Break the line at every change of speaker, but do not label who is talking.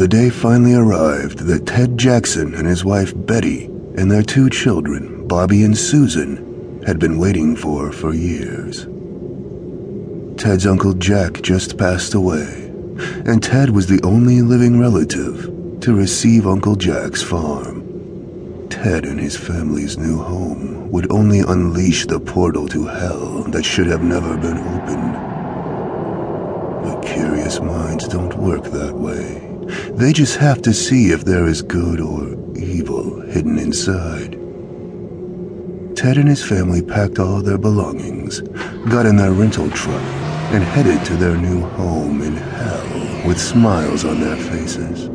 the day finally arrived that Ted Jackson and his wife Betty and their two children, Bobby and Susan, had been waiting for for years. Ted's Uncle Jack just passed away, and Ted was the only living relative to receive Uncle Jack's farm. Ted and his family's new home would only unleash the portal to hell that should have never been opened. But curious minds don't work that way. They just have to see if there is good or evil hidden inside. Ted and his family packed all their belongings, got in their rental truck, and headed to their new home in hell with smiles on their faces.